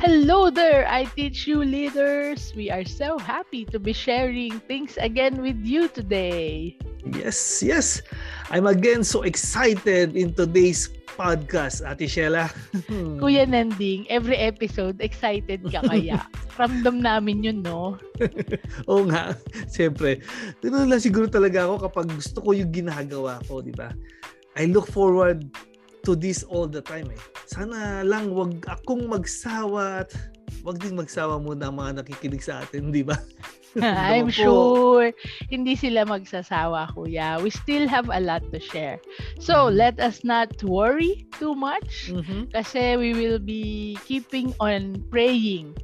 Hello there, I teach you leaders. We are so happy to be sharing things again with you today. Yes, yes. I'm again so excited in today's podcast, Ate Sheila. Kuya Nanding, every episode, excited ka kaya? Ramdam namin yun, no? Oo nga. Siyempre. Ganun lang siguro talaga ako kapag gusto ko yung ginagawa ko, di ba? I look forward to this all the time eh. Sana lang wag akong magsawa at wag din magsawa muna ang mga nakikinig sa atin, di ba? I'm sure hindi sila magsasawa, kuya. We still have a lot to share. So, mm-hmm. let us not worry too much mm-hmm. kasi we will be keeping on praying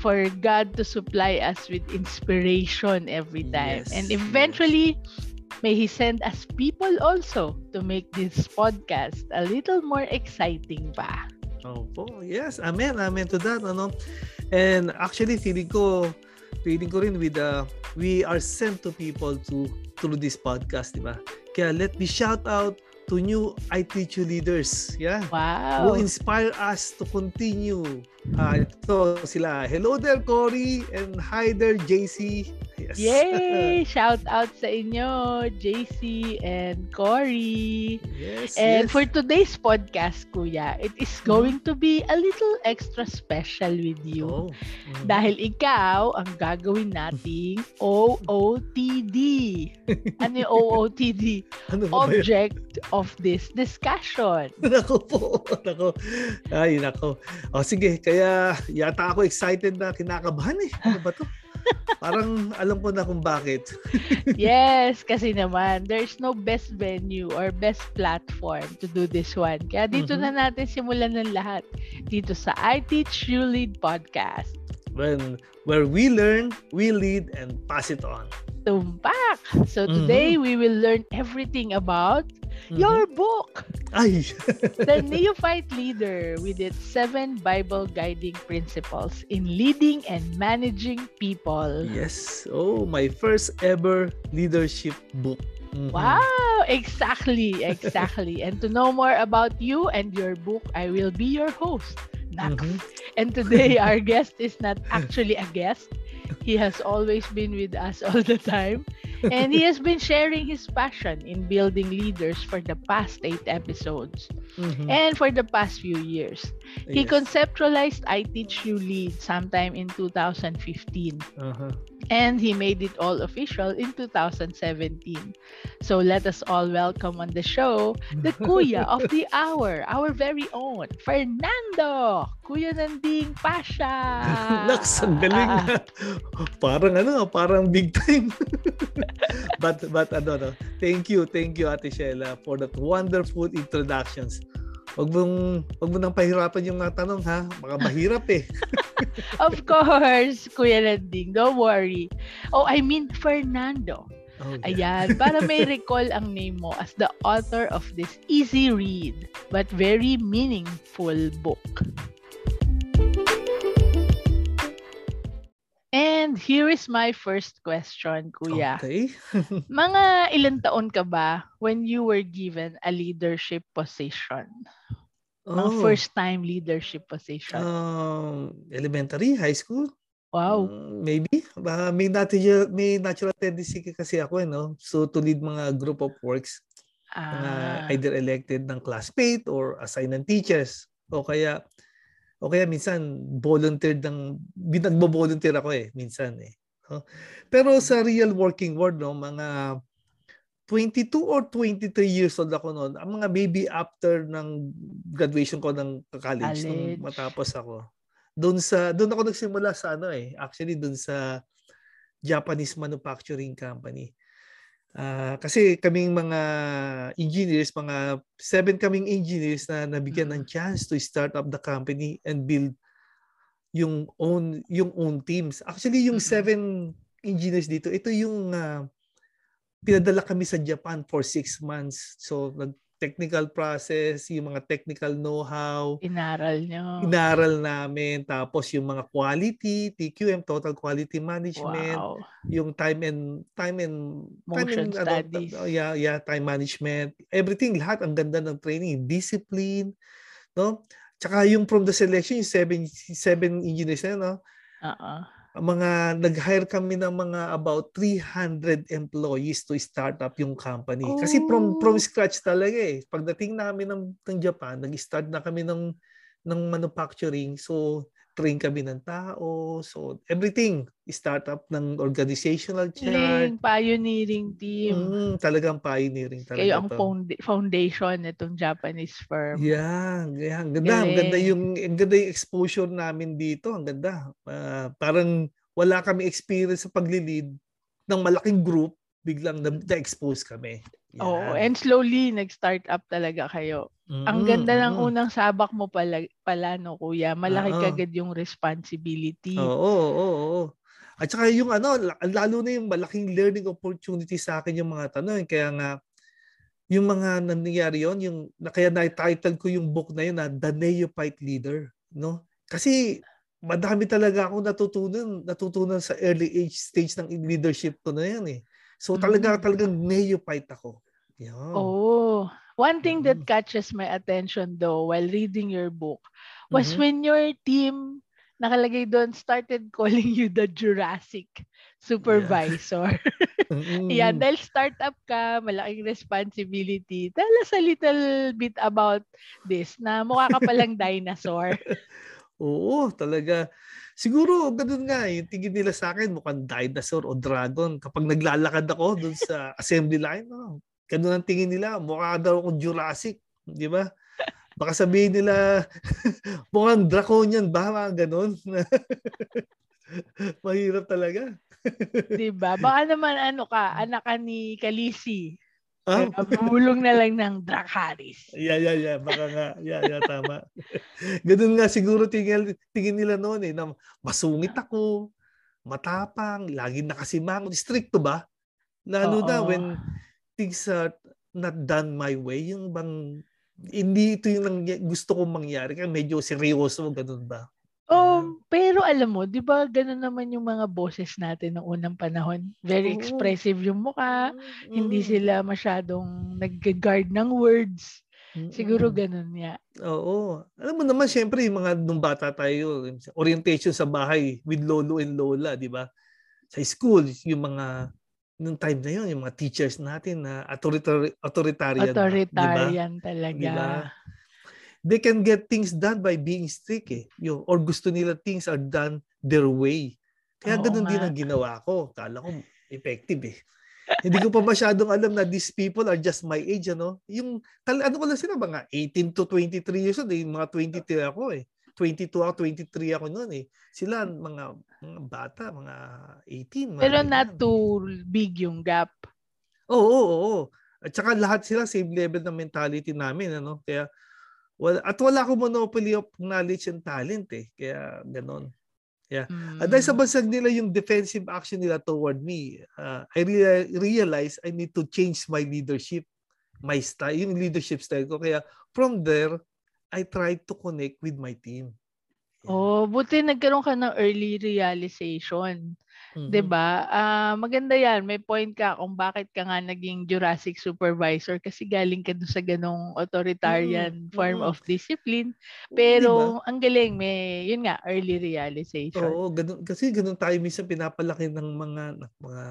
for God to supply us with inspiration every time. Yes, and eventually, yes May He send us people also to make this podcast a little more exciting pa. Opo, yes. Amen. Amen to that. Ano? And actually, feeling ko, feeling ko rin with the, uh, we are sent to people to through this podcast, di ba? Kaya let me shout out to new I Teach You leaders. Yeah. Wow. Who inspire us to continue. Uh, ito sila. Hello there, Cory. And hi there, JC. Yes. Yay! Shout out sa inyo, JC and Cory. Yes, and yes. for today's podcast, Kuya, it is mm-hmm. going to be a little extra special with you. Oh. Mm-hmm. Dahil ikaw ang gagawin nating OOTD. ano yung OOTD? Ano Object of this discussion. Nako po. Nako. Ay, nako. O sige, kaya yata ako excited na kinakabahan eh. Ano ba to? Parang alam ko na kung bakit. yes, kasi naman, there's no best venue or best platform to do this one. Kaya dito mm-hmm. na natin simulan ng lahat. Dito sa I Teach You Lead podcast. When, where we learn, we lead, and pass it on. Tumpak! So today, mm-hmm. we will learn everything about mm-hmm. your book. Ay. the Neophyte Leader with its seven Bible guiding principles in leading and managing people. Yes. Oh, my first ever leadership book. Mm-hmm. Wow, exactly, exactly. and to know more about you and your book, I will be your host. Mm-hmm. And today, our guest is not actually a guest. He has always been with us all the time. and he has been sharing his passion in building leaders for the past eight episodes mm-hmm. and for the past few years. He yes. conceptualized I Teach You Lead sometime in 2015. Uh-huh. And he made it all official in 2017. So let us all welcome on the show the Kuya of the Hour, our very own, Fernando! Kuya Nanding Pasha! Naks, ang galing na. Parang ano, parang big time. but, but ano, no, thank you, thank you Ate Sheila for that wonderful introductions. Wag mong, wag mo nang pahirapan yung mga tanong ha. Baka mahirap eh. of course, Kuya Landing. Don't worry. Oh, I mean Fernando. Oh, yeah. Ayan, para may recall ang name mo as the author of this easy read but very meaningful book. And here is my first question, Kuya. Okay. Mga ilang taon ka ba when you were given a leadership position? Mga oh. first time leadership position? Um, elementary, high school? Wow. Um, maybe. Uh, may, natural, may natural tendency kasi ako, eh, no? So, to lead mga group of works. Ah. Uh, either elected ng classmate or assigned ng teachers. O kaya, o kaya minsan volunteer ng nagbo-volunteer ako eh minsan eh. No? Pero sa real working world no, mga 22 or 23 years old ako noon. Ang mga baby after ng graduation ko ng college, college. nung matapos ako. Doon sa doon ako nagsimula sa ano eh, actually doon sa Japanese manufacturing company. Uh, kasi kaming mga engineers, mga seven kaming engineers na nabigyan ng mm. chance to start up the company and build yung own yung own teams. Actually, yung seven engineers dito, ito yung uh, pinadala kami sa Japan for six months. So, nag technical process, yung mga technical know-how. Inaral nyo. Inaral namin. Tapos yung mga quality, TQM, Total Quality Management. Wow. Yung time and time and motion time and, studies. Ano, yeah, yeah, time management. Everything, lahat ang ganda ng training. Discipline. No? Tsaka yung from the selection, yung seven, seven engineers na, no? Uh-uh. Mga, nag-hire kami ng mga about 300 employees to start up yung company. Oh. Kasi from, from oh. scratch talaga eh. Pagdating namin ng, ng Japan, nag-start na kami ng, ng manufacturing. So, train kami ng tao. So, everything. Startup ng organizational chart. Ling, pioneering team. Mm, talagang pioneering talaga Kayo ang to. foundation nitong Japanese firm. Yeah, yeah ang ganda. Ang ganda yung, ang ganda yung exposure namin dito. Ang ganda. Uh, parang wala kami experience sa paglilid ng malaking group. Biglang na-expose kami. Yeah. Oo, and slowly nag-start up talaga kayo. Mm-hmm. Ang ganda ng mm-hmm. unang sabak mo pala, pala no kuya. Malaki uh-huh. kagad yung responsibility. Oo, oo, oo, oo. At saka yung ano, lalo na yung malaking learning opportunity sa akin yung mga tanong. Kaya nga, yung mga nangyayari yon yung kaya na-title ko yung book na yun na The Neophyte Leader. No? Kasi madami talaga akong natutunan, natutunan sa early age stage ng leadership ko na yan eh. So talaga, mm-hmm. talagang neophyte ako. Yeah. Oh, One thing that mm-hmm. catches my attention though while reading your book was mm-hmm. when your team nakalagay doon started calling you the Jurassic supervisor. Yeah. mm-hmm. Yan, dahil startup ka, malaking responsibility. Tell us a little bit about this na mukha ka palang dinosaur. Oo, talaga. Siguro, ganun nga, yung tingin nila sa akin, mukhang dinosaur o dragon. Kapag naglalakad ako doon sa assembly line, oh, Ganun ang tingin nila. Mukha daw akong Jurassic. Di ba? Baka sabihin nila, mukhang draconian ba? Mga ganun. Mahirap talaga. di ba? Baka naman ano ka, anak ka ni Kalisi. Ah? Bulong na lang ng Dracaris. Yeah, yeah, yeah. Baka nga. Yeah, yeah, tama. Ganun nga siguro tingin, tingin nila noon eh, na masungit ako, matapang, lagi nakasimangot. Stricto ba? Lalo Oo. na when things are not done my way, yung bang hindi ito yung gusto kong mangyari. Kaya medyo seryoso, ganun ba? Oh, pero alam mo, 'di ba, ganun naman yung mga boses natin noong unang panahon. Very expressive yung mukha, mm-hmm. hindi sila masyadong nag-guard ng words. Mm-hmm. Siguro ganun niya. Oo. Alam mo naman, syempre, yung mga nung bata tayo, orientation sa bahay with lolo and lola, di ba? Sa school, yung mga nung time na yun, yung mga teachers natin na authoritar- authoritarian. Authoritarian diba? talaga. Diba? They can get things done by being strict eh. Yung, or gusto nila things are done their way. Kaya Oo, ganun nga. din ang ginawa ko. Kala ko effective eh. Hindi ko pa masyadong alam na these people are just my age, ano? Yung, ano ko lang sila, mga 18 to 23 years old, eh, mga 23 ako eh. 22 ako, 23 ako noon eh. Sila mga, mga bata, mga 18. Mga Pero not too big yung gap. Oo, oo, oo. At saka lahat sila same level ng mentality namin. Ano? Kaya, wala, at wala akong monopoly of knowledge and talent eh. Kaya ganon. Yeah. Mm. At dahil sa basag nila yung defensive action nila toward me, uh, I rea- realize I need to change my leadership, my style, yung leadership style ko. Kaya from there, I tried to connect with my team. Yeah. Oh, buti nagkaroon ka ng early realization. Mm-hmm. 'Di ba? Uh, maganda 'yan. May point ka kung bakit ka nga naging Jurassic supervisor kasi galing ka doon sa ganong authoritarian mm-hmm. form mm-hmm. of discipline. Pero diba? ang galing may 'yun nga early realization. Oo, ganun kasi ganun tayo minsan pinapalaki ng mga mga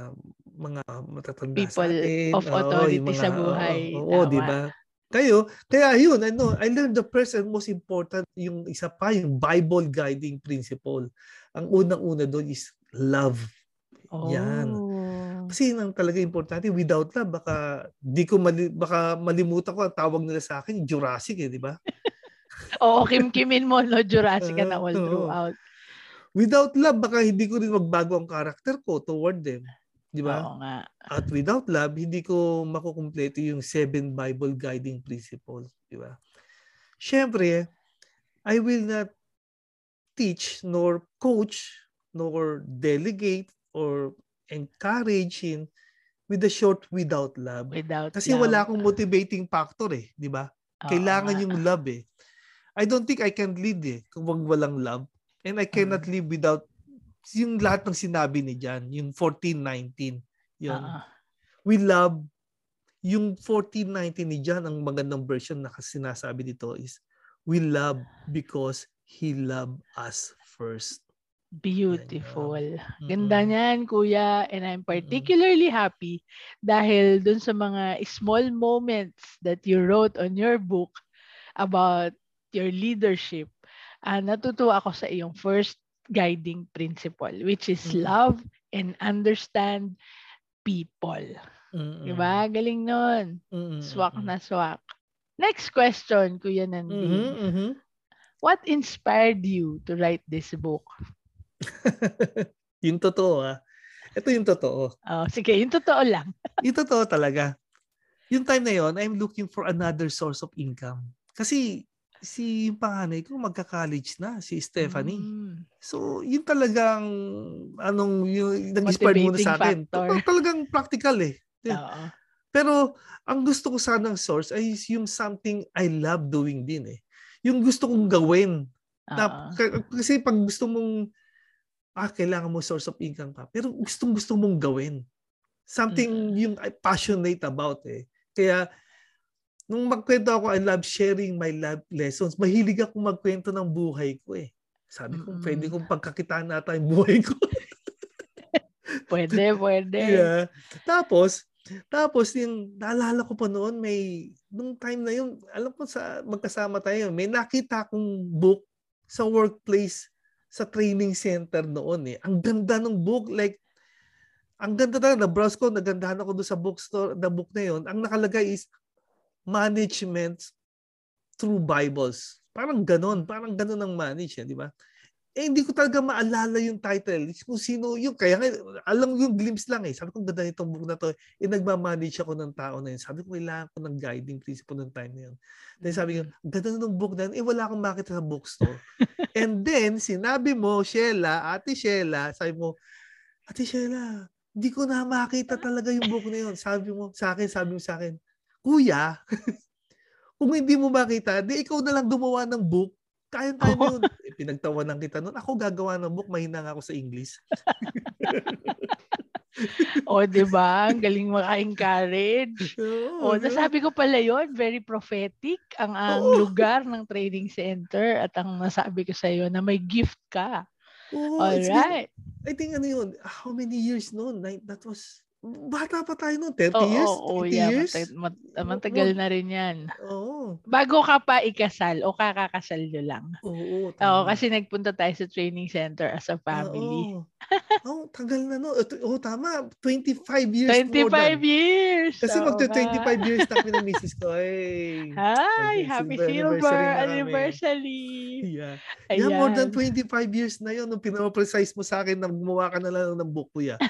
mga matatanda People sa atin. of authority oh, mga, sa buhay. Oo, oh, oh, 'di ba? Kayo, kaya yun, ano, I learned the first and most important, yung isa pa, yung Bible guiding principle. Ang unang-una doon is love. Oh. Yan. Kasi yun ang talaga importante. Without love, baka, di ko mali, baka malimutan ko ang tawag nila sa akin, Jurassic eh, di ba? Oo, kim-kimin mo, no? Jurassic na all throughout. Without love, baka hindi ko rin magbago ang karakter ko toward them. Di ba? Oo nga. At without love, hindi ko makukumpleto yung seven Bible guiding principles. Di ba? Siyempre, I will not teach nor coach nor delegate or encourage in with the short without love. Without Kasi love. wala akong motivating factor eh, di ba? Kailangan yung love eh. I don't think I can lead eh kung wag walang love. And I cannot mm. live without yung lahat ng sinabi ni Jan, yung 1419, yun. Uh-huh. We love yung 1419 ni Jan, ang magandang version na sinasabi dito is we love because He loved us first. Beautiful. Mm-hmm. Ganda niyan, kuya. And I'm particularly mm-hmm. happy dahil dun sa mga small moments that you wrote on your book about your leadership, uh, natutuwa ako sa iyong first guiding principle, which is mm-hmm. love and understand people. Mm-hmm. Diba? Galing nun. Mm-hmm. Swak na swak. Next question, Kuya Nandi. Mm-hmm. Mm-hmm. What inspired you to write this book? yung totoo ah. Ito yung totoo. Oh, sige, yung totoo lang. yung totoo talaga. Yung time na yon, I'm looking for another source of income. Kasi si panganay ko magka-college na, si Stephanie. Mm. So, yun talagang anong yung nag-inspire muna sa akin. Factor. Talagang practical eh. Uh-huh. Pero ang gusto ko sanang source ay yung something I love doing din eh. Yung gusto kong gawin. Uh-huh. Na, kasi pag gusto mong ah, kailangan mo source of income pa. Pero gustong gusto mong gawin. Something mm-hmm. yung passionate about eh. Kaya, nung magkwento ako, I love sharing my love lessons. Mahilig ako magkwento ng buhay ko eh. Sabi ko, mm-hmm. pwede kong pagkakitaan nata yung buhay ko. pwede, pwede. Yeah. Tapos, tapos yung naalala ko pa noon may nung time na yun alam ko sa magkasama tayo may nakita akong book sa workplace sa training center noon eh. Ang ganda ng book. Like, ang ganda talaga. Na-browse ko, nagandahan ako doon sa bookstore, the book na yon Ang nakalagay is management through Bibles. Parang ganon. Parang ganon ang manage, eh, di ba? Eh, hindi ko talaga maalala yung title. Kung sino yung, kaya nga, alam yung glimpse lang eh. Sabi ko, ganda nitong book na to. Eh, nagmamanage ako ng tao na yun. Sabi ko, kailangan ko ng guiding principle ng time na yun. Then sabi ko, mm. ganda na ng book na yun. Eh, wala akong makita sa bookstore. And then, sinabi mo, Sheila, Ate Sheila, sabi mo, Ate Sheila, hindi ko na makita talaga yung book na yun. Sabi mo sa akin, sabi mo sa akin, Kuya, kung hindi mo makita, di ikaw na lang gumawa ng book kaya-kaya oh. yun. Eh, pinagtawanan kita noon. Ako gagawa ng book, mahina nga ako sa English. o, oh, di ba? Ang galing maka-encourage. Oh, o, nasabi ko pala yon very prophetic ang ang oh. lugar ng training center at ang nasabi ko sa iyo na may gift ka. Oh, All right. Been, I think ano yun, how many years noon? That was bata pa tayo noon, 30 oh, years, oh, oh, 80 yeah, years. Mat- mat- matagal na rin yan. Oo. Bago ka pa ikasal o kakakasal nyo lang. Oo. Oo, kasi nagpunta tayo sa training center as a family. Oo. oh, tagal na no. Oo, tama. 25 years 25 years! Kasi oh, magto 25 years na kami misis ko. Ay, Hi! Happy silver anniversary! Yeah. Ayan. Yeah, more than 25 years na yun nung pinaprecise mo sa akin na gumawa ka na lang ng book, kuya.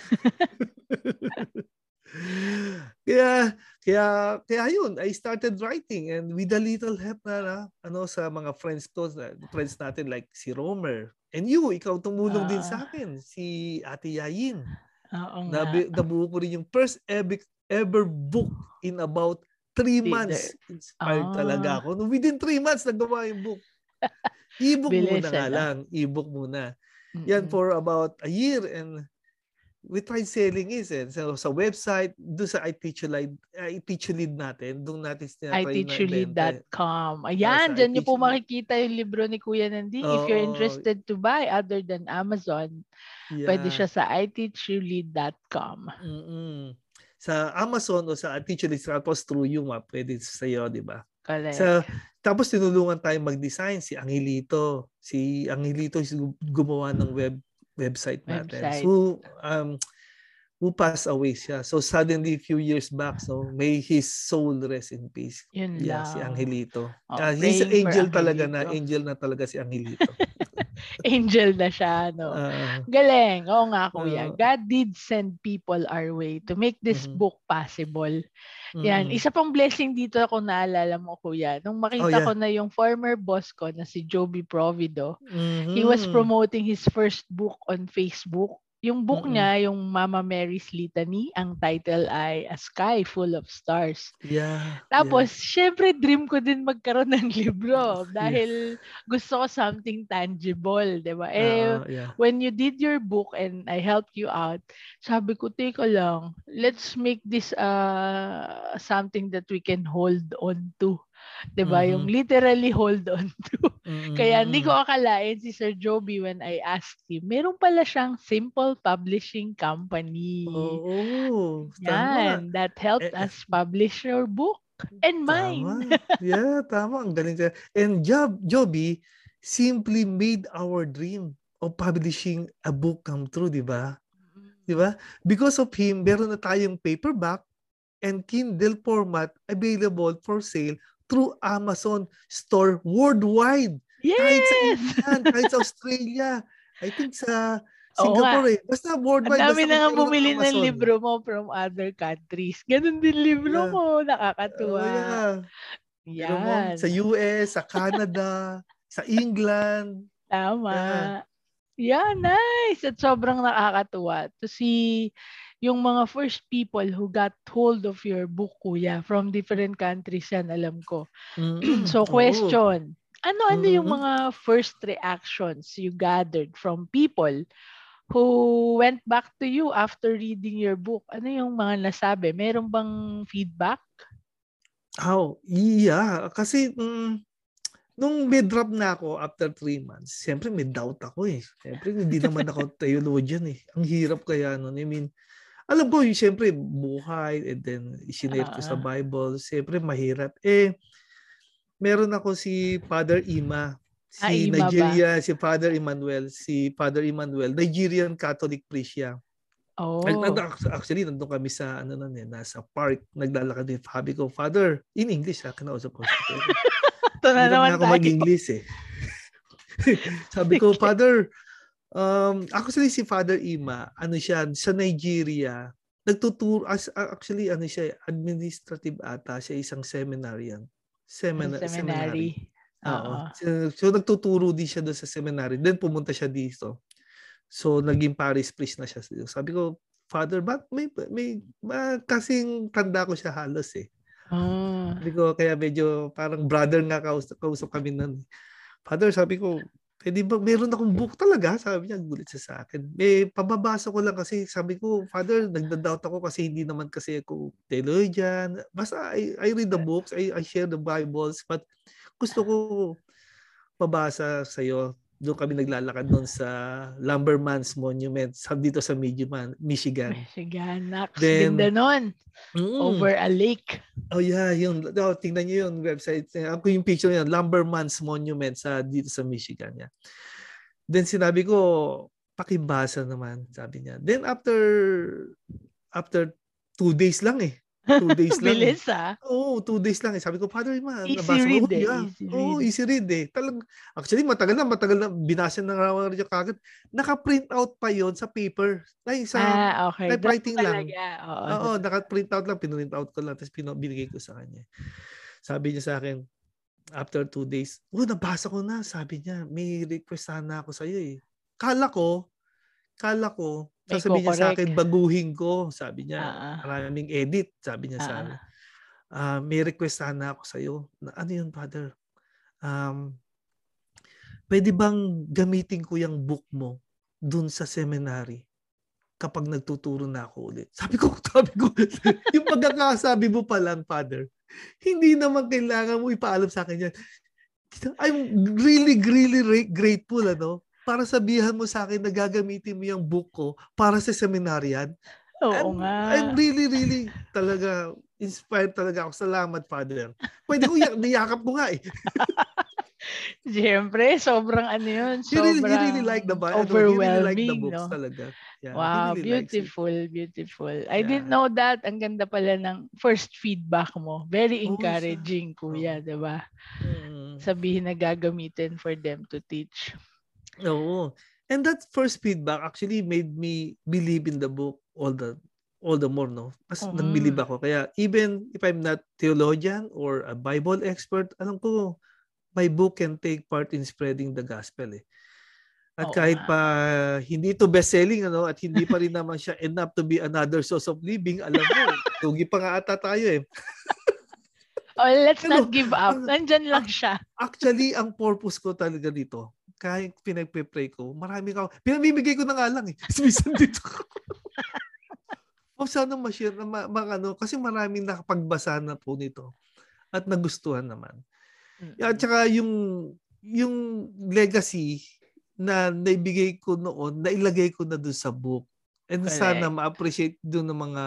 kaya kaya kaya yun I started writing and with a little help na, na ano sa mga friends ko friends natin like si Romer and you ikaw tumulong uh, din sa ah. akin si Ate Yayin Oo nga. Nabi, nabuo ko rin yung first ever, ever book in about three months. Inspired oh. talaga ako. No, within three months, nagawa yung book. E-book muna nga lang. E-book muna. Mm-hmm. Yan for about a year and we tried selling is eh. So, sa website, doon sa uh, iTeacherLead natin, doon natin iTeacherLead.com. Ayan, oh, dyan niyo po makikita yung libro ni Kuya Nandi. Oh, If you're interested to buy other than Amazon, yeah. pwede siya sa iTeacherLead.com. Mm-mm. Sa Amazon o sa iTeacherLead, tapos through you, ma, pwede sa iyo, di ba? Correct. Sa, tapos tinulungan tayo mag-design si Angelito. Si Angelito gumawa ng web website natin. Website. So, um, who passed away siya. So suddenly, a few years back, so may his soul rest in peace. Yun yeah, lang. si Angelito. Oh, uh, he's an angel talaga na, angel na talaga si Angelito. angel na siya, no? Uh, Galing. Oo nga, kuya. Uh, God did send people our way to make this uh-huh. book possible. Yan. Isa pang blessing dito ako naalala mo, kuya. Nung makita oh, yeah. ko na yung former boss ko na si Joby Provido, uh-huh. he was promoting his first book on Facebook yung book mm-hmm. niya, yung Mama Mary's Litany, ang title ay A Sky Full of Stars. Yeah. Tapos, yeah. syempre, dream ko din magkaroon ng libro dahil yeah. gusto ko something tangible, di ba? Eh, uh, yeah. when you did your book and I helped you out, sabi ko, teka lang, let's make this uh, something that we can hold on to. 'Di ba? Mm-hmm. Yung literally hold on to. Mm-hmm. Kaya hindi ko akalain si Sir Joby when I asked him, meron pala siyang simple publishing company. Oo. Yan, tama. that helped eh, us publish your book and mine. Tama. yeah, tama. Ang galing siya. And Job, Joby simply made our dream of publishing a book come true, di ba? Di ba? Because of him, meron na tayong paperback and Kindle format available for sale through Amazon store worldwide. Yes! Kahit sa England, kahit sa Australia. I think sa Singapore eh. Basta worldwide. Ang dami na nga bumili ng libro mo from other countries. Ganun din libro yeah. mo. Nakakatuwa. Oh, yeah. Yan. Mo, sa US, sa Canada, sa England. Tama. Yeah. Yeah, nice. At sobrang nakakatuwa to see yung mga first people who got hold of your book, kuya, from different countries yan, alam ko. Mm-hmm. so, question. Ano-ano mm-hmm. yung mga first reactions you gathered from people who went back to you after reading your book? Ano yung mga nasabi? Meron bang feedback? Oh, yeah. Kasi, mm, nung mid-drop na ako after three months, siyempre may doubt ako eh. Siyempre hindi naman ako theologian eh. Ang hirap kaya nun. I mean, alam ko, siyempre buhay and then isinare ko sa ah. Bible. Siyempre mahirap. Eh, meron ako si Father Ima. Si ah, Ima Nigeria, ba? si Father Emmanuel. Si Father Emmanuel, Nigerian Catholic priest siya. Oh. Actually, nandun kami sa, ano na, eh, nasa park, naglalakad din. Sabi ko, Father, in English ha, kinausap ko. Ito na naman ako mag-English eh. Sabi ko, Father, um, actually si Father Ima, ano siya, sa Nigeria, nagtuturo, as, actually ano siya, administrative ata, siya isang seminarian. Semina- seminary. seminary. Oo. So, so, nagtuturo din siya doon sa seminary. Then pumunta siya dito. So naging Paris priest na siya. Sabi ko, Father, bak may, may, may kasing tanda ko siya halos eh. Ah. Sabi ko, kaya medyo parang brother nga kausap, kausap kami nun. Father, sabi ko, pwede ba, meron akong book talaga? Sabi niya, gulit siya sa akin. Eh, pababasa ko lang kasi, sabi ko, Father, nagda-doubt ako kasi hindi naman kasi ako theologian. Basta I, I read the books, I, I share the Bibles, but gusto ko pabasa sa'yo doon kami naglalakad doon sa Lumberman's Monument sa dito sa Michigan. Michigan. Michigan. Nax, Then, ganda nun. Mm, Over a lake. Oh yeah, yung oh, tingnan niyo yung website. Ako yung picture niya, Lumberman's Monument sa dito sa Michigan niya. Then sinabi ko, pakibasa naman, sabi niya. Then after after two days lang eh. Two days lang. Bilis ah. Oo, oh, two days lang. Eh. Sabi ko, Father, ma, easy nabasa read ko. Eh, yeah. easy read. Oh, easy read eh. Talag, actually, matagal na, matagal na. Binasa na nga ako kagad. Naka-print out pa yon sa paper. Ay, sa ah, okay. typewriting lang. Oo, Oo naka-print out lang. Pinrint out ko lang. Tapos binigay ko sa kanya. Sabi niya sa akin, after two days, oh, nabasa ko na. Sabi niya, may request sana ako sa iyo eh. Kala ko, kala ko, Sasabihin niya sa akin, baguhin ko. Sabi niya, uh-huh. maraming edit. Sabi niya uh-huh. sa akin. Uh, may request sana ako sa iyo. Na, ano yun, Father? Um, pwede bang gamitin ko yung book mo dun sa seminary kapag nagtuturo na ako ulit? Sabi ko, sabi ko, yung pagkakasabi mo pa lang, Father, hindi naman kailangan mo ipaalam sa akin yan. I'm really, really grateful, ano? Para sabihan mo sa akin na gagamitin mo yung book ko para sa seminaryan. Oo I'm, nga. I'm really, really talaga inspired talaga ako. Salamat, Father. Pwede ko niyakap ko nga eh. Siyempre, sobrang ano yun. Sobrang he really, he really like the Bible. Overwhelming, he really like the books no? talaga. Yeah, wow, really beautiful, beautiful. I yeah. didn't know that. Ang ganda pala ng first feedback mo. Very encouraging, oh, kuya, oh. di ba? Mm. Sabihin na gagamitin for them to teach. Oo. And that first feedback actually made me believe in the book all the all the more, no? Mas mm-hmm. nagbilib ako. Kaya even if I'm not theologian or a Bible expert, alam ko, my book can take part in spreading the gospel eh. At Oo kahit pa hindi ito best-selling ano at hindi pa rin naman siya enough to be another source of living, alam mo, tugi pa nga ata tayo eh. oh, let's ano, not give up. Nandyan lang siya. Actually, ang purpose ko talaga dito, kahit pinagpe-pray ko, marami ka, pinamimigay ko na nga lang eh. Minsan dito o sana ma-share na ma, ma, ano, kasi maraming nakapagbasa na po nito at nagustuhan naman. Mm-hmm. At saka yung yung legacy na naibigay ko noon, nailagay ko na doon sa book. And Correct. sana ma-appreciate doon ng mga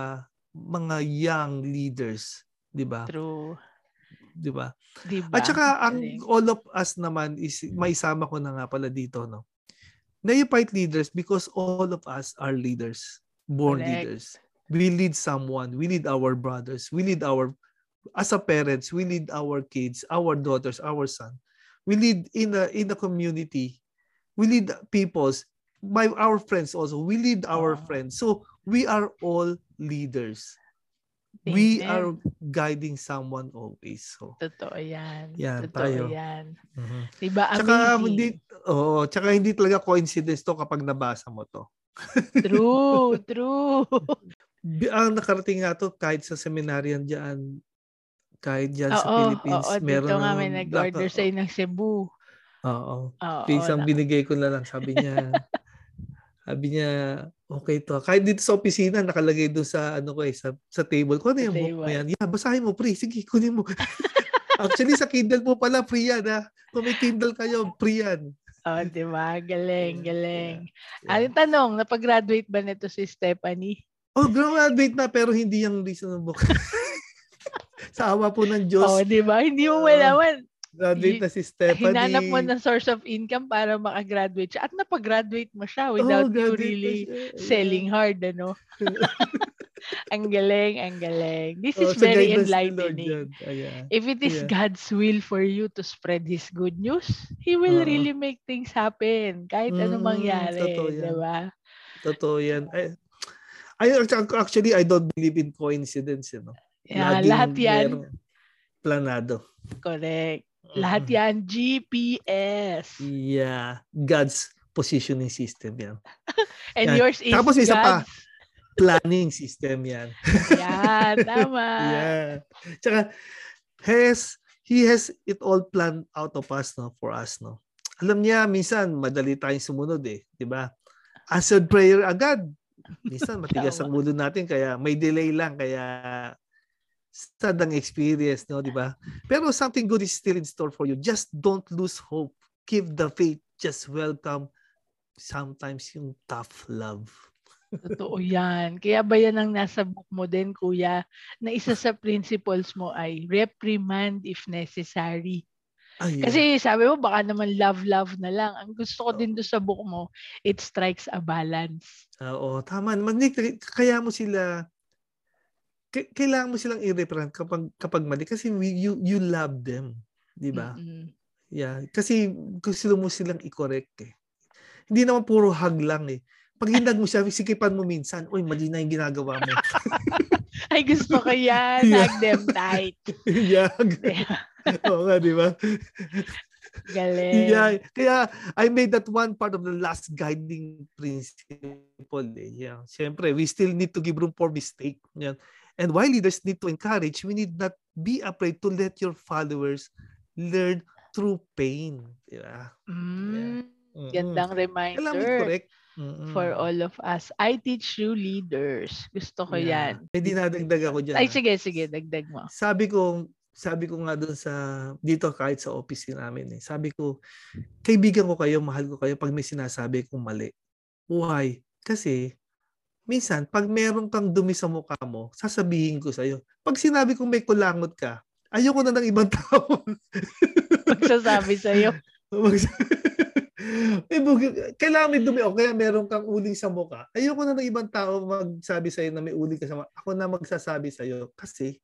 mga young leaders, 'di ba? True. 'Di ba? Diba? At saka ang all of us naman is may isama ko na nga pala dito, no. Neophyte leaders because all of us are leaders, born Correct. leaders. We lead someone. We lead our brothers. We lead our as a parents, we lead our kids, our daughters, our son. We lead in a in a community. We lead peoples by our friends also. We lead our wow. friends. So we are all leaders. Amen. We are guiding someone always. So, Totoo yan. Yan, Totoo tayo. yan. Mm-hmm. Diba, tsaka, hindi, oh, tsaka hindi talaga coincidence to kapag nabasa mo to. true, true. Ang nakarating nga to kahit sa seminaryan dyan, kahit dyan oo, sa Philippines, oo, meron dito nga may nag-order sa'yo ng Cebu. Oo. Oo. Isang binigay ko na lang, sabi niya, sabi niya, okay to. Kahit dito sa opisina, nakalagay doon sa, ano ko eh, sa, sa table ko. Ano yung book mo yan? Yeah, basahin mo, pre. Sige, kunin mo. Actually, sa Kindle po pala, free yan, ha? Kung may Kindle kayo, free yan. Oh, di ba? Galing, galing. Yeah. yeah. Anong tanong, napag-graduate ba nito si Stephanie? Oh, graduate na pero hindi yung reason ng book. sa awa po ng Diyos. Oh, di ba? Hindi mo malaman. Graduate na si Stephanie. Hinanap mo ng source of income para makagraduate siya. At napag-graduate mo siya without oh, you really selling hard, ano? ang galing, ang galing. This is oh, very enlightening. If it is yeah. God's will for you to spread His good news, He will uh, really make things happen. Kahit mm, anong mangyari. Totoo yan. Diba? Totoo yan. I, I, actually, I don't believe in coincidence. You know? Yeah, Laging lahat yan. Planado. Correct. Lahat yan, GPS. Yeah. God's positioning system yan. And yan. yours is Tapos isa God's... pa, planning system yan. yeah, tama. yeah. Tsaka, has, he has it all planned out of us, no, for us, no. Alam niya, minsan, madali tayong sumunod eh. Ba? Answered prayer agad. Minsan, matigas ang ulo natin, kaya may delay lang, kaya sad ang experience, no, di ba? Pero something good is still in store for you. Just don't lose hope. Keep the faith. Just welcome sometimes yung tough love. Totoo yan. Kaya ba yan ang nasa book mo din, kuya, na isa sa principles mo ay reprimand if necessary. Ay, yeah. Kasi sabi mo, baka naman love-love na lang. Ang gusto ko din doon sa book mo, it strikes a balance. Oo, tama. Manik, kaya mo sila kailangan mo silang i-reprint kapag kapag mali kasi you you love them, 'di ba? Mm-hmm. Yeah, kasi gusto mo silang i-correct eh. Hindi naman puro hug lang eh. Pag hinag mo siya, sikipan mo minsan, uy, mali na yung ginagawa mo. Ay, gusto ko yan. Yeah. Hug them tight. yeah. Oo nga, di ba? Galing. Yeah, kaya I made that one part of the last guiding principle. Eh. Yeah. Siyempre, we still need to give room for mistake. Yan. And while leaders need to encourage, we need not be afraid to let your followers learn through pain. Diba? Mm, yeah. mm-hmm. Gandang reminder mm-hmm. for all of us. I teach you leaders. Gusto ko yeah. yan. Hindi nadagdag ako dyan. Ay, sige, sige. Dagdag mo. Sabi ko, sabi ko nga doon sa, dito kahit sa office namin eh. Sabi ko, kaibigan ko kayo, mahal ko kayo pag may sinasabi kong mali. Why? Kasi minsan, pag meron kang dumi sa mukha mo, sasabihin ko sa'yo. Pag sinabi kong may kulangot ka, ayoko na ng ibang tao. Magsasabi sa'yo. eh, kailangan may dumi o kaya meron kang uling sa mukha. Ayoko na ng ibang tao magsabi sa'yo na may uling ka sa mukha. Ako na magsasabi sa'yo kasi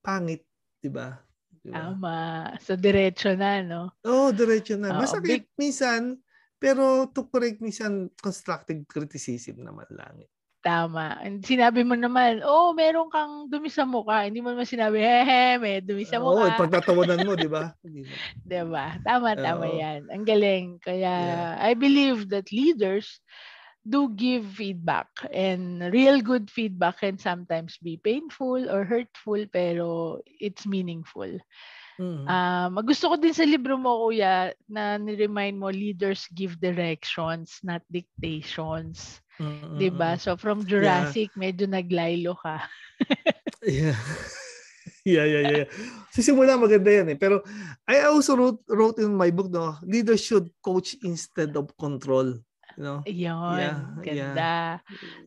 pangit, di ba? Diba? Tama. So, diretso na, no? Oo, oh, diretso na. Masakit big... minsan, pero to correct minsan, constructive criticism naman lang. Eh. Tama. Sinabi mo naman, oh, meron kang dumi sa mukha. Hindi mo naman sinabi, hehe, may dumi sa mukha. Oo, oh, pagtatawanan mo, di ba? di ba? Tama, tama uh, yan. Ang galing. Kaya, yeah. I believe that leaders do give feedback. And real good feedback can sometimes be painful or hurtful, pero it's meaningful. Mm-hmm. Um, gusto ko din sa libro mo, kuya, na ni-remind mo, leaders give directions, not dictations. Mm-hmm. 'Di ba? So from Jurassic, yeah. medyo naglaylo ka. yeah. yeah, yeah, yeah. Sisimula maganda yan eh. Pero I also wrote, wrote in my book, no, leaders should coach instead of control. You know? Yun, yeah, ganda. Yeah.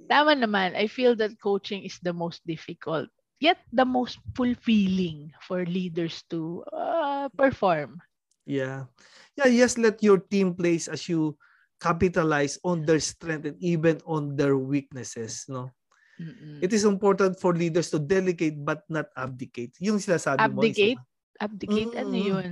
Tama naman. I feel that coaching is the most difficult yet the most fulfilling for leaders to uh, perform. Yeah. Yeah, yes, let your team plays as you capitalize on their strength and even on their weaknesses, no? Mm-mm. It is important for leaders to delegate but not abdicate. Yung sinasabi abdicate? mo. Abdicate? Abdicate? Ano yun?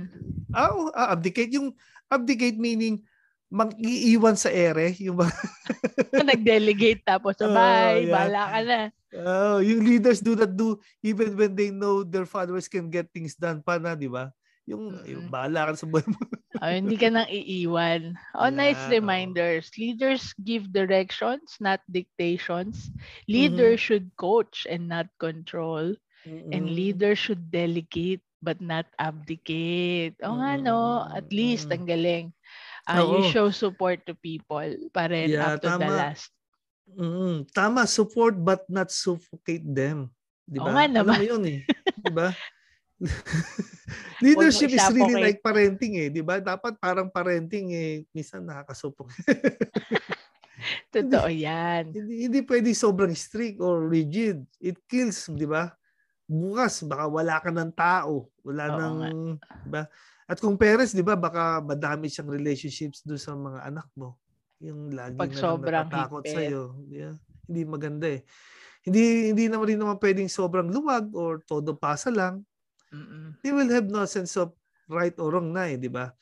Ah, oh, ah, abdicate. Yung abdicate meaning mag-iiwan sa ere. Yung Nag-delegate tapos, oh, bye, yeah. bala ka na. Oh, yung leaders do that do even when they know their followers can get things done pa na, di ba? Yung, mm-hmm. yung bahala ka sa buhay mo. oh, hindi ka nang iiwan. Oh, yeah. nice reminders. Leaders give directions, not dictations. Leaders mm-hmm. should coach and not control. Mm-hmm. And leaders should delegate but not abdicate. O oh, nga no, at least ang galing. Uh, you show support to people pa rin yeah, up to tama. the last. Mm, tama, support but not suffocate them. Di ba? Oo nga naman. Alam mo yun eh. Di ba? Leadership is really like parenting eh, 'di ba? Dapat parang parenting eh minsan nakakasupok. Totoo 'yan. Hindi, hindi pwede sobrang strict or rigid. It kills, 'di ba? Bukas baka wala ka ng tao, wala Oo nang, 'di ba? At kung parents, 'di ba, baka madami siyang relationships do sa mga anak mo. Yung lagi Pag na sobrang natatakot sa iyo. Yeah. Hindi maganda eh. Hindi hindi naman rin naman pwedeng sobrang luwag or todo pasa lang. Mm-mm. They will have no sense of right or wrong na eh, di ba?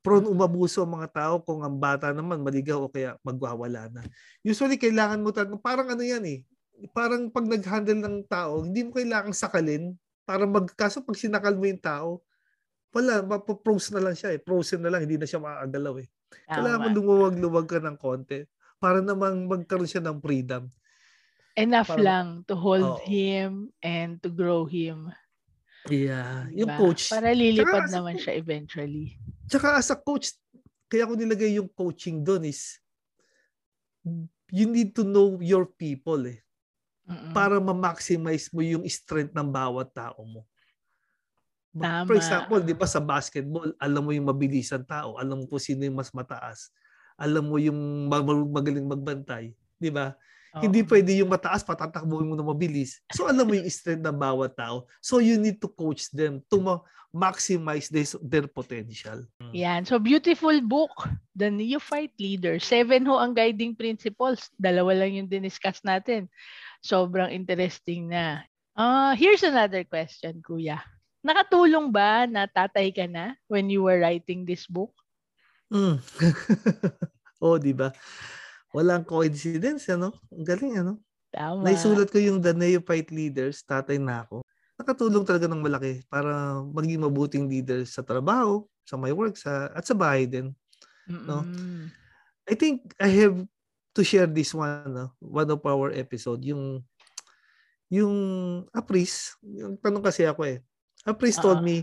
Prone umabuso ang mga tao kung ang bata naman maligaw o kaya magwawala na. Usually, kailangan mo talaga, parang ano yan eh, parang pag nag-handle ng tao, hindi mo kailangang sakalin para mag, kaso pag sinakal mo yung tao, wala, mapaprose na lang siya eh. Frozen na lang, hindi na siya maagalaw eh. Tama. Kailangan mo lumuwag-luwag ka ng konti para namang magkaroon siya ng freedom. Enough para, lang to hold oh. him and to grow him. Yeah, diba? yung coach. Para lilipad tsaka, naman siya eventually. Tsaka as a coach, kaya ko nilagay yung coaching doon is you need to know your people eh. Mm-mm. Para ma-maximize mo yung strength ng bawat tao mo. Tama. For example, di ba sa basketball, alam mo yung mabilisan tao, alam mo kung sino yung mas mataas, alam mo yung magaling magbantay, di ba? Oh. Hindi pwede yung mataas, patatakbuhin mo na mabilis. So alam mo yung strength ng bawat tao. So you need to coach them to ma- maximize this, their potential. Yan. So beautiful book, The Neophyte Leader. Seven ho ang guiding principles. Dalawa lang yung diniscuss natin. Sobrang interesting na. Uh, here's another question, Kuya. Nakatulong ba na tatay ka na when you were writing this book? Mm. oh, di ba? Walang coincidence, ano? Ang galing, ano? Tama. Naisulat ko yung The Neophyte Leaders, tatay na ako. Nakatulong talaga ng malaki para maging mabuting leader sa trabaho, sa my work, sa, at sa bahay din. Mm-mm. No? I think I have to share this one, no? one of our episode, yung yung a priest, yung tanong kasi ako eh. A priest uh-huh. told me,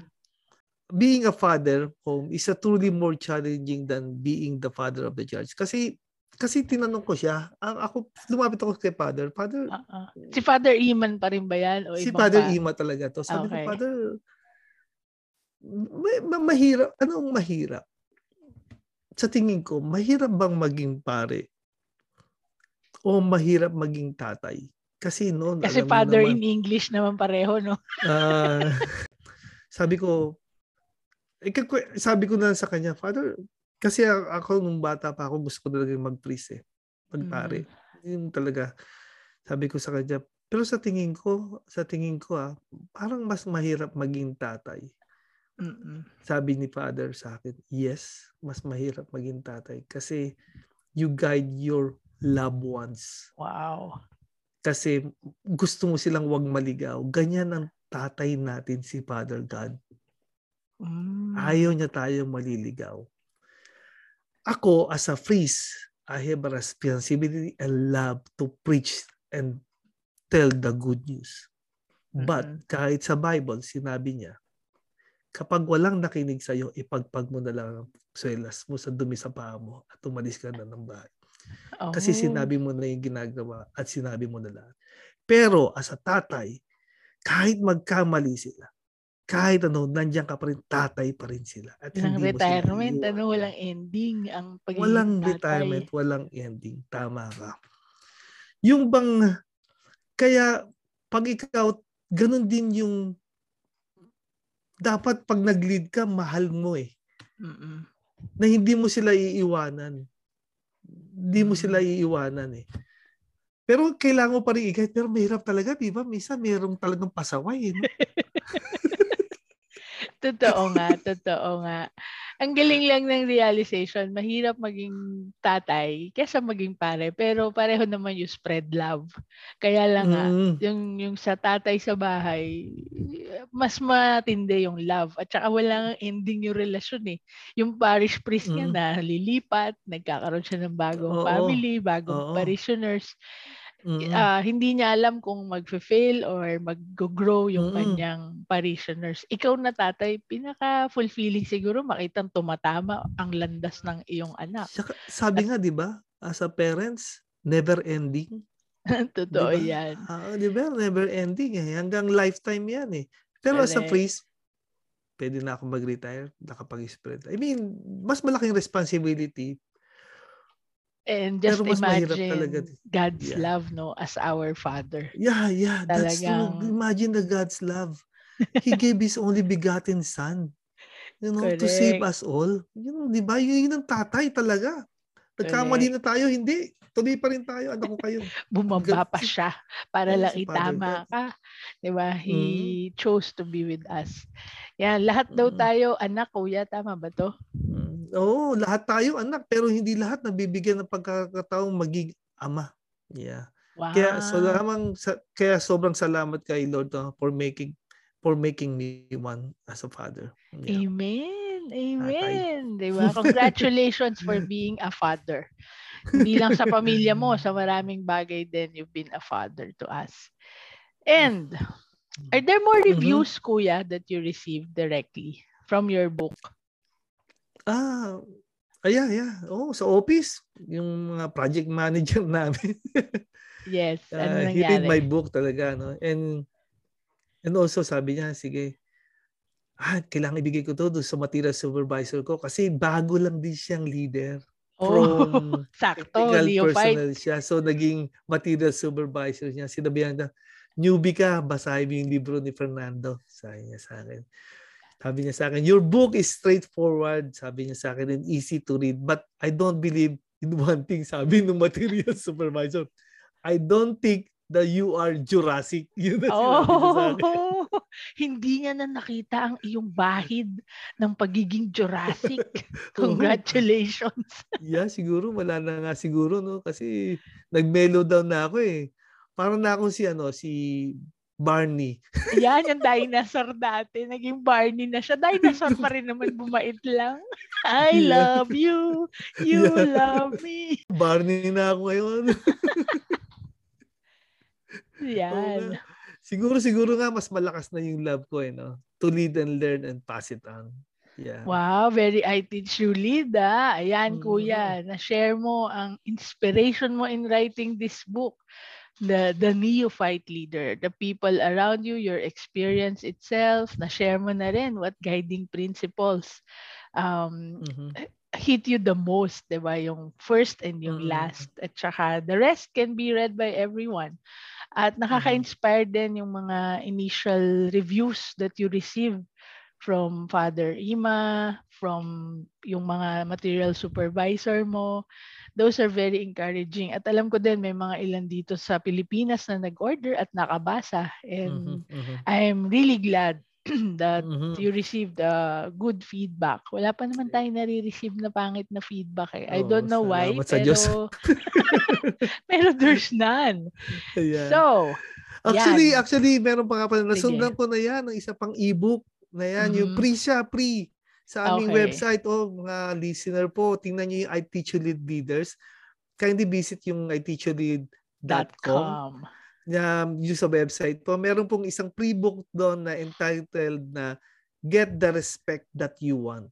being a father home is a truly more challenging than being the father of the church. Kasi kasi tinanong ko siya, ako lumapit ako kay Father. Father, uh-uh. si Father Iman pa rin ba yan? O si Father pa? Iman talaga to. Sabi okay. ko, Father, may, mahirap, anong mahirap? Sa tingin ko, mahirap bang maging pare? O mahirap maging tatay? Kasi noon, Kasi father naman, in English naman pareho, no? uh, sabi ko, eh, sabi ko na sa kanya, Father, kasi ako nung bata pa ako gusto ko talaga mag-priest eh. Magpare. Mm. Yung talaga sabi ko sa kanya, pero sa tingin ko, sa tingin ko ah, parang mas mahirap maging tatay. Mm-mm. Sabi ni father sa akin, yes, mas mahirap maging tatay kasi you guide your loved ones. Wow. Kasi gusto mo silang wag maligaw. Ganyan ang tatay natin si Father God. Mm. Ayaw niya tayong maliligaw. Ako, as a priest, I have a responsibility and love to preach and tell the good news. Mm-hmm. But kahit sa Bible, sinabi niya, kapag walang nakinig sa iyo, ipagpag mo na lang ang swelas mo sa dumi sa paa mo at umalis ka na ng bahay. Oh. Kasi sinabi mo na yung ginagawa at sinabi mo na lahat. Pero as a tatay, kahit magkamali sila, kahit ano, nandiyan ka pa rin, tatay pa rin sila. At walang hindi retirement, ano, walang ending ang pagiging Walang tatay. retirement, walang ending. Tama ka. Yung bang, kaya pag ikaw, ganun din yung, dapat pag nag-lead ka, mahal mo eh. Mm-mm. Na hindi mo sila iiwanan. Hindi mo sila iiwanan eh. Pero kailangan mo pa rin i Pero mahirap talaga, di ba? Misa mayroong talagang pasaway. Eh, no? totoo nga, totoo nga. Ang galing lang ng realization, mahirap maging tatay kaysa maging pare, pero pareho naman yung spread love. Kaya lang nga, mm. yung, yung sa tatay sa bahay, mas matindi yung love. At saka walang ending yung relasyon eh. Yung parish priest mm. niya na lilipat, nagkakaroon siya ng bagong Oo. family, bagong Oo. parishioners mm Uh, hindi niya alam kung magfe-fail or mag-grow yung mm-hmm. kanyang parishioners. Ikaw na tatay, pinaka-fulfilling siguro makitang tumatama ang landas ng iyong anak. Saka, sabi At, nga, di ba, as a parents, never ending. Totoo diba? yan. Uh, di ba? Never ending eh. Hanggang lifetime yan eh. Pero Correct. as a priest, pwede na ako mag-retire, nakapag-spread. I mean, mas malaking responsibility And just Pero mas imagine talaga. God's yeah. love, no, as our Father. Yeah, yeah. Talagang... That's true. Imagine the God's love. He gave His only begotten Son. You know, Correct. to save us all. You know, di ba? Yun, yun ang tatay talaga. Nagkamali na tayo, hindi. Tuloy pa rin tayo. Anak ko kayo. Bumaba pa siya para lang itama ka. Di ba? He mm. chose to be with us. Yan, lahat daw tayo, anak, kuya. Tama ba to? Mm. Oo, lahat tayo anak pero hindi lahat nabibigyan ng pagkakataong maging ama. Yeah. Wow. Kaya so lamang kaya sobrang salamat kay Lord uh, for making for making me one as a father. Yeah. Amen. Amen. Di ba? Congratulations for being a father. Hindi lang sa pamilya mo, sa maraming bagay din you've been a father to us. And are there more mm-hmm. reviews, mm-hmm. kuya, that you received directly from your book? Ah, ayan, yeah. Oh, sa office, yung mga project manager namin. yes, ano uh, He read my book talaga, no? And and also sabi niya, sige, ah, kailangan ibigay ko to sa material supervisor ko kasi bago lang din siyang leader. Oh, from sakto, personal siya. So, naging material supervisor niya. Sinabihan na, newbie ka, basahin mo yung libro ni Fernando. Sabi niya sa akin. Sabi niya sa akin, your book is straightforward, sabi niya sa akin, and easy to read. But I don't believe in one thing, sabi ng material supervisor. I don't think that you are Jurassic. Yun na oh, sa akin. Hindi niya na nakita ang iyong bahid ng pagiging Jurassic. Congratulations. yeah, siguro wala na nga siguro no kasi nag-mellow down na ako eh. Parang na akong si ano si Barney. Yan, yung dinosaur dati. Naging Barney na siya. Dinosaur pa rin naman, bumait lang. I love you. You yeah. love me. Barney na ako ngayon. Yan. Siguro, siguro nga mas malakas na yung love ko eh, no? To lead and learn and pass it on. Yeah. Wow, very I teach you lead ah. Ayan, mm-hmm. kuya. Na-share mo ang inspiration mo in writing this book the the neophyte leader, the people around you, your experience itself, na share mo na rin what guiding principles um, mm-hmm. hit you the most, 'di ba? Yung first and yung mm-hmm. last. At saka the rest can be read by everyone. At nakaka-inspire din yung mga initial reviews that you receive from Father Ima, from yung mga material supervisor mo, those are very encouraging. At alam ko din may mga ilan dito sa Pilipinas na nag-order at nakabasa. And mm-hmm, mm-hmm. I'm really glad that mm-hmm. you received uh, good feedback. Wala pa naman tayong nare-receive na pangit na feedback eh. I oh, don't know why, pero pero there's none. Yeah. So, Actually, yan. actually meron pa nga pala nasundan ko na yan ng isa pang ebook na yan, mm-hmm. yung pre siya, pre sa aming okay. website. Oh, mga listener po, tingnan niyo yung I Teach You Lead Leaders. Kindly visit yung iteachyoulead.com. Um, yung sa website po. Meron pong isang pre-book doon na entitled na Get the Respect That You Want.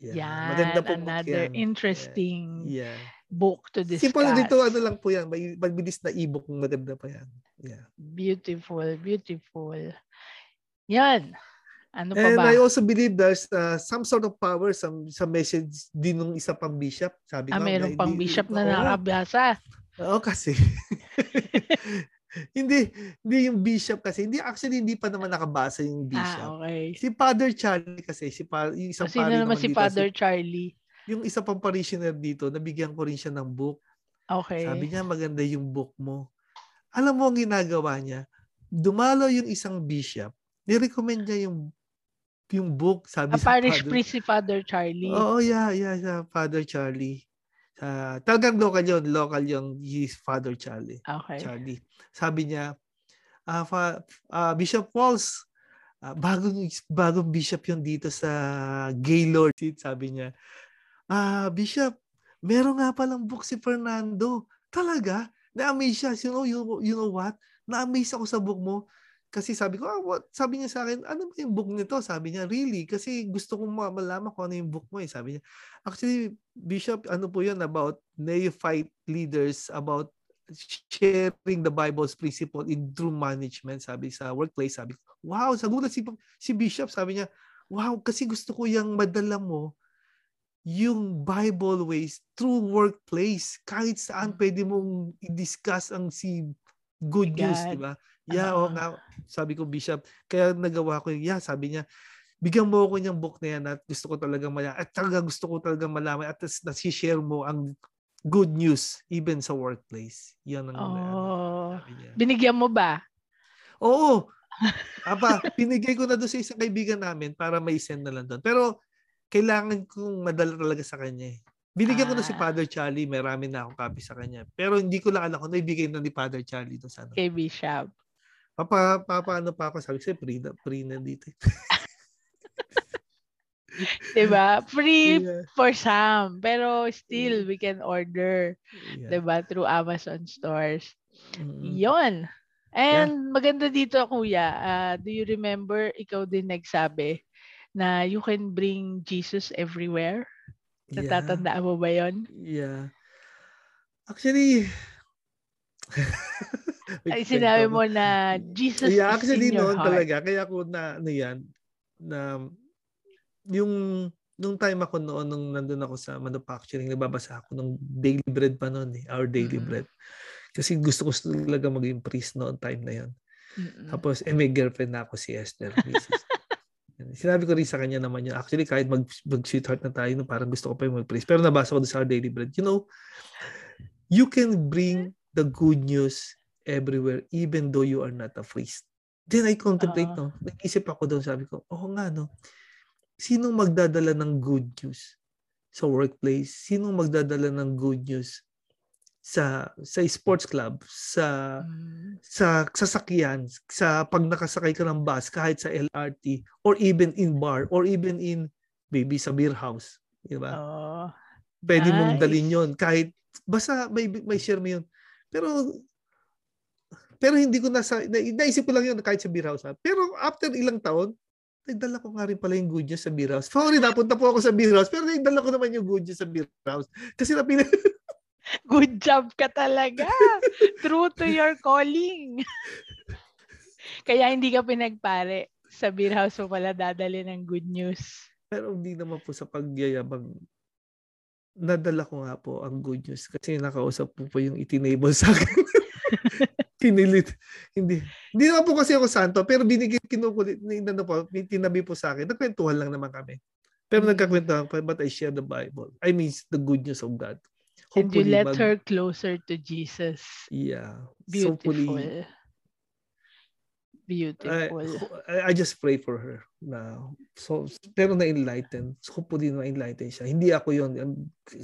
Yeah. Yan, Maganda po another yan. interesting yeah. Yeah. book to discuss. Simple dito, ano lang po yan. May magbilis na e-book maganda pa yan. Yeah. Beautiful, beautiful. Yan. Ano pa And ba? I also believe there's uh, some sort of power sa, sa message din ng isa pang bishop. Sabi ah, ko, meron pang hindi, bishop na oo. nakabasa. Oo, kasi. hindi, hindi yung bishop kasi. Hindi, actually, hindi pa naman nakabasa yung bishop. Ah, okay. Si Father Charlie kasi, si pa, yung isang O, sino naman si dito, Father Charlie? yung isa pang parishioner dito, nabigyan ko rin siya ng book. Okay. Sabi niya, maganda yung book mo. Alam mo ang ginagawa niya? Dumalo yung isang bishop, nirecommend niya yung yung book, sabi A sa parish Father. priest si Father Charlie. Oo, yeah, yeah, yeah, Father Charlie. Uh, talagang local yun, local yung his Father Charlie. Okay. Charlie. Sabi niya, ah fa, ah, Bishop Walls, ah, bagong, bagong bishop yun dito sa Gaylord. Sabi niya, ah, Bishop, meron nga palang book si Fernando. Talaga? Na-amaze siya. You know, you, you know what? Na-amaze ako sa book mo. Kasi sabi ko, ah, what? sabi niya sa akin, ano ba yung book nito? Sabi niya, really? Kasi gusto kong ma- malaman kung ano yung book mo eh. Sabi niya, actually, Bishop, ano po yun about neophyte leaders, about sharing the Bible's principle in true management, sabi sa workplace. Sabi ko, wow, sagulat si, si Bishop. Sabi niya, wow, kasi gusto ko yung madala mo yung Bible ways through workplace. Kahit saan pwede mong i-discuss ang si good news, di ba? Yeah, oo Oo. nga. Sabi ko, Bishop, kaya nagawa ko, yeah, sabi niya, bigyan mo ako niyang book na yan at gusto ko talaga malaman. At talaga gusto ko talaga malaman at nasi-share mo ang good news even sa workplace. Yan ang ano, Oh. niya. Binigyan mo ba? Oo. Aba, pinigay ko na doon sa isang kaibigan namin para may send na lang doon. Pero kailangan kong madala talaga sa kanya eh. Binigyan ko na si Ah. Father Charlie, marami na akong copy sa kanya. Pero hindi ko lang alam kung naibigay na ni Father Charlie doon sa ano. Kay Bishop. Papa, papa, ano pa ako, sabi ko, free na, free na dito. eh. Diba? Free Yeah. for some. Pero still, we can order. Yeah. Diba? Through Amazon stores. Mm-mm. Yon. And maganda dito, kuya. ah, do you remember, ikaw din nagsabi na you can bring Jesus everywhere? Yeah. Natatandaan mo ba yon? Yeah. Actually, Ay, sinabi mo na Jesus yeah, is actually in your noon heart. talaga. Kaya ako na, ano yan, na yung nung time ako noon, nung nandun ako sa manufacturing, nagbabasa ako ng daily bread pa noon eh, our daily Mhm. bread. Kasi gusto ko talaga maging priest noon time na yon. Mm-mm. Tapos, eh, may girlfriend na ako si Esther. Sinabi ko rin sa kanya naman yun. Actually, kahit mag, mag-sweetheart na tayo, no, parang gusto ko pa yung mag-priest. Pero nabasa ko doon sa our daily bread. You know, you can bring the good news everywhere even though you are not a priest. Then I contemplate, Oo. no? Nag-isip ako doon, sabi ko, oo nga, no? Sinong magdadala ng good news sa workplace? Sinong magdadala ng good news sa sa sports club, sa Mm. sa sasakyan, sa pag nakasakay ka ng bus, kahit sa LRT, or even in bar, or even in maybe sa beer house. Di ba? Oh. Pwede mong nice. dalhin yun. Kahit, basta may, may share mo yun. Pero, pero hindi ko nasa, na, naisip ko lang yun kahit sa beer house. Ha? Pero after ilang taon, nagdala ko nga rin pala yung good news sa beer house. Sorry, napunta po ako sa beer house, pero nagdala ko naman yung good news sa beer house. Kasi napili, Good job ka talaga. True to your calling. Kaya hindi ka pinagpare. Sa beer house mo pala dadali ng good news. Pero hindi naman po sa pagyayabang nadala ko nga po ang good news kasi nakausap po po yung itinable sa akin. Kinilit. Hindi. Hindi naman po kasi ako santo pero binigyan kinukulit ano po, tinabi po sa akin. Nagkwentuhan lang naman kami. Pero Mm. nagkakwentuhan pa but I share the Bible. I mean the good news of God. And you let mag- her closer to Jesus. Yeah. Beautiful. Hopefully, Beautiful. I, I just pray for her na so pero na enlighten so hopefully na enlighten siya hindi ako yon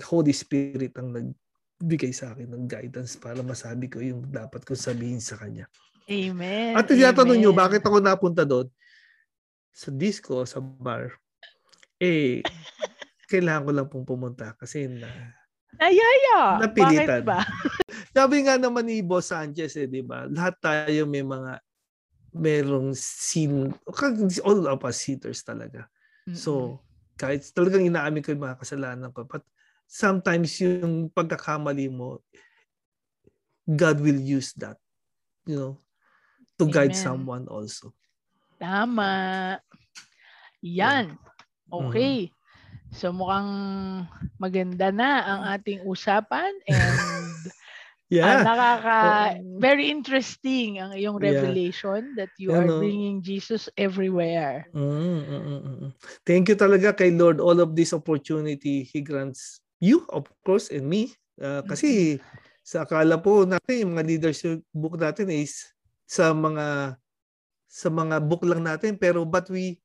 Holy Spirit ang nagbigay sa akin ng guidance para masabi ko yung dapat ko sabihin sa kanya Amen. at tinatanong nyo bakit ako napunta doon sa disco sa bar eh kailangan ko lang pong pumunta kasi na Ayaya. Napilitan. Bakit ba? sabi nga naman ni Boss Sanchez eh di ba lahat tayo may mga merong sin all of us sinners talaga So, kahit talagang inaamin ko yung mga kasalanan ko, but sometimes yung pagkakamali mo, God will use that, you know, to Amen. guide someone also. Tama. Yan. Okay. Mm-hmm. So mukhang maganda na ang ating usapan and Yeah. Uh, nakaka very interesting ang iyong revelation yeah. that you are know, bringing Jesus everywhere. Mm, mm, mm, mm. Thank you talaga kay Lord all of this opportunity he grants you of course and me uh, kasi sa akala po natin yung mga leadership book natin is sa mga sa mga book lang natin pero but we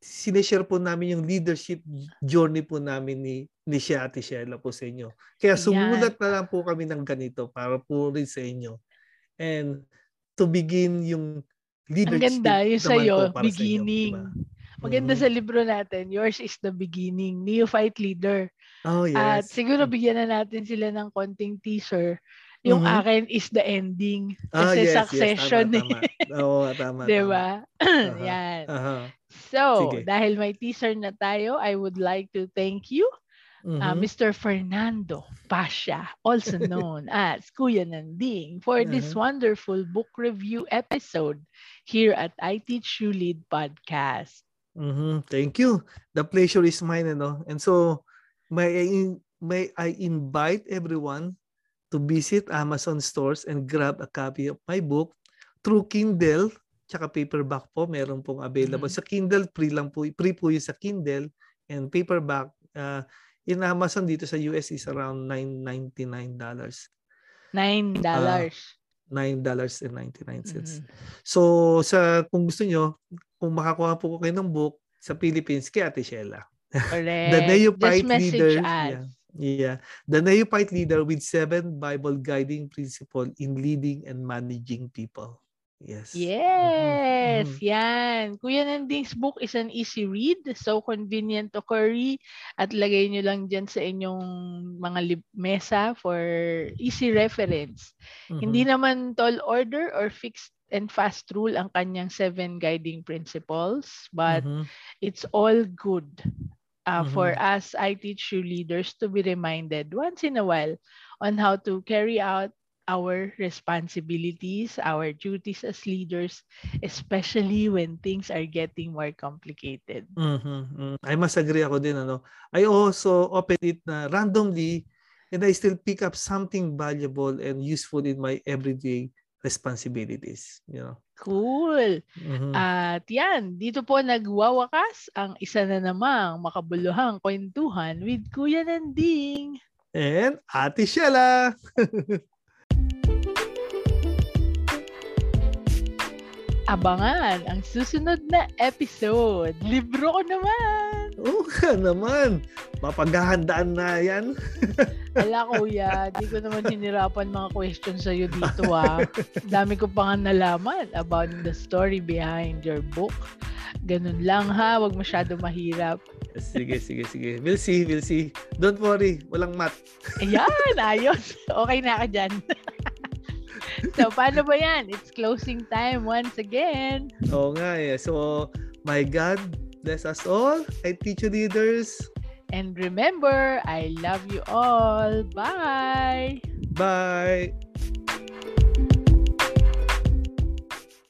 sineshare po namin yung leadership journey po namin ni ni siya Ate Sheila po sa inyo. Kaya sumulat yeah. na lang po kami ng ganito para po rin sa inyo. And to begin yung leadership Ang ganda yung sa'yo, beginning. Sa inyo, diba? Maganda mm-hmm. sa libro natin, yours is the beginning, neophyte leader. Oh, yes. At siguro bigyan na natin sila ng konting teaser. Yung mm-hmm. akin is the ending. Ah, Kasi yes, succession. Yes, tama, tama. Oo, tama. diba? Uh-huh. Yan. Uh-huh. So, Sige. dahil may teaser na tayo, I would like to thank you uh, mm-hmm. uh, Mr. Fernando Pasha, also known as Kuya Nanding, for uh-huh. this wonderful book review episode here at I Teach You Lead podcast. Mm-hmm. Thank you. The pleasure is mine, ano? And so, may I, may I invite everyone to visit Amazon stores and grab a copy of my book through Kindle tsaka paperback po meron pong available mm-hmm. sa Kindle free lang po free po yung sa Kindle and paperback uh, in Amazon dito sa US is around 9.99 dollars. 9 dollars. Uh, 9 dollars and 99 cents. Mm-hmm. So sa kung gusto niyo, kung makakuha po kayo ng book sa Philippines kay Ate Sheila. Correct. the Neophyte Leader. Yeah, yeah. The Neophyte Leader with seven Bible guiding principle in leading and managing people. Yes. Yes. Mm-hmm. Yan. Kuya Nanding's book is an easy read. So convenient to carry. At lagay nyo lang dyan sa inyong mga lib- mesa for easy reference. Mm-hmm. Hindi naman tall order or fixed and fast rule ang kanyang seven guiding principles. But mm-hmm. it's all good uh, mm-hmm. for us I teach you leaders to be reminded once in a while on how to carry out our responsibilities, our duties as leaders, especially when things are getting more complicated. Mm-hmm. I must agree ako din. Ano? I also open it na randomly and I still pick up something valuable and useful in my everyday responsibilities. You know? Cool. Mm-hmm. At yan, dito po nagwawakas ang isa na namang makabuluhang kwentuhan with Kuya Nanding. And Ate Sheila. Abangan ang susunod na episode. Libro ko naman. Oo nga naman. Mapaghahandaan na yan. Ala kuya, di ko naman hinirapan mga questions sa'yo dito ah. Dami ko pa nga nalaman about the story behind your book. Ganun lang ha, wag masyado mahirap. sige, sige, sige. We'll see, we'll see. Don't worry, walang mat. Ayan, ayos. Okay na ka dyan. so, paano ba yan? It's closing time once again. Oo nga eh. So, my God, bless us all. I teach you leaders. And remember, I love you all. Bye! Bye!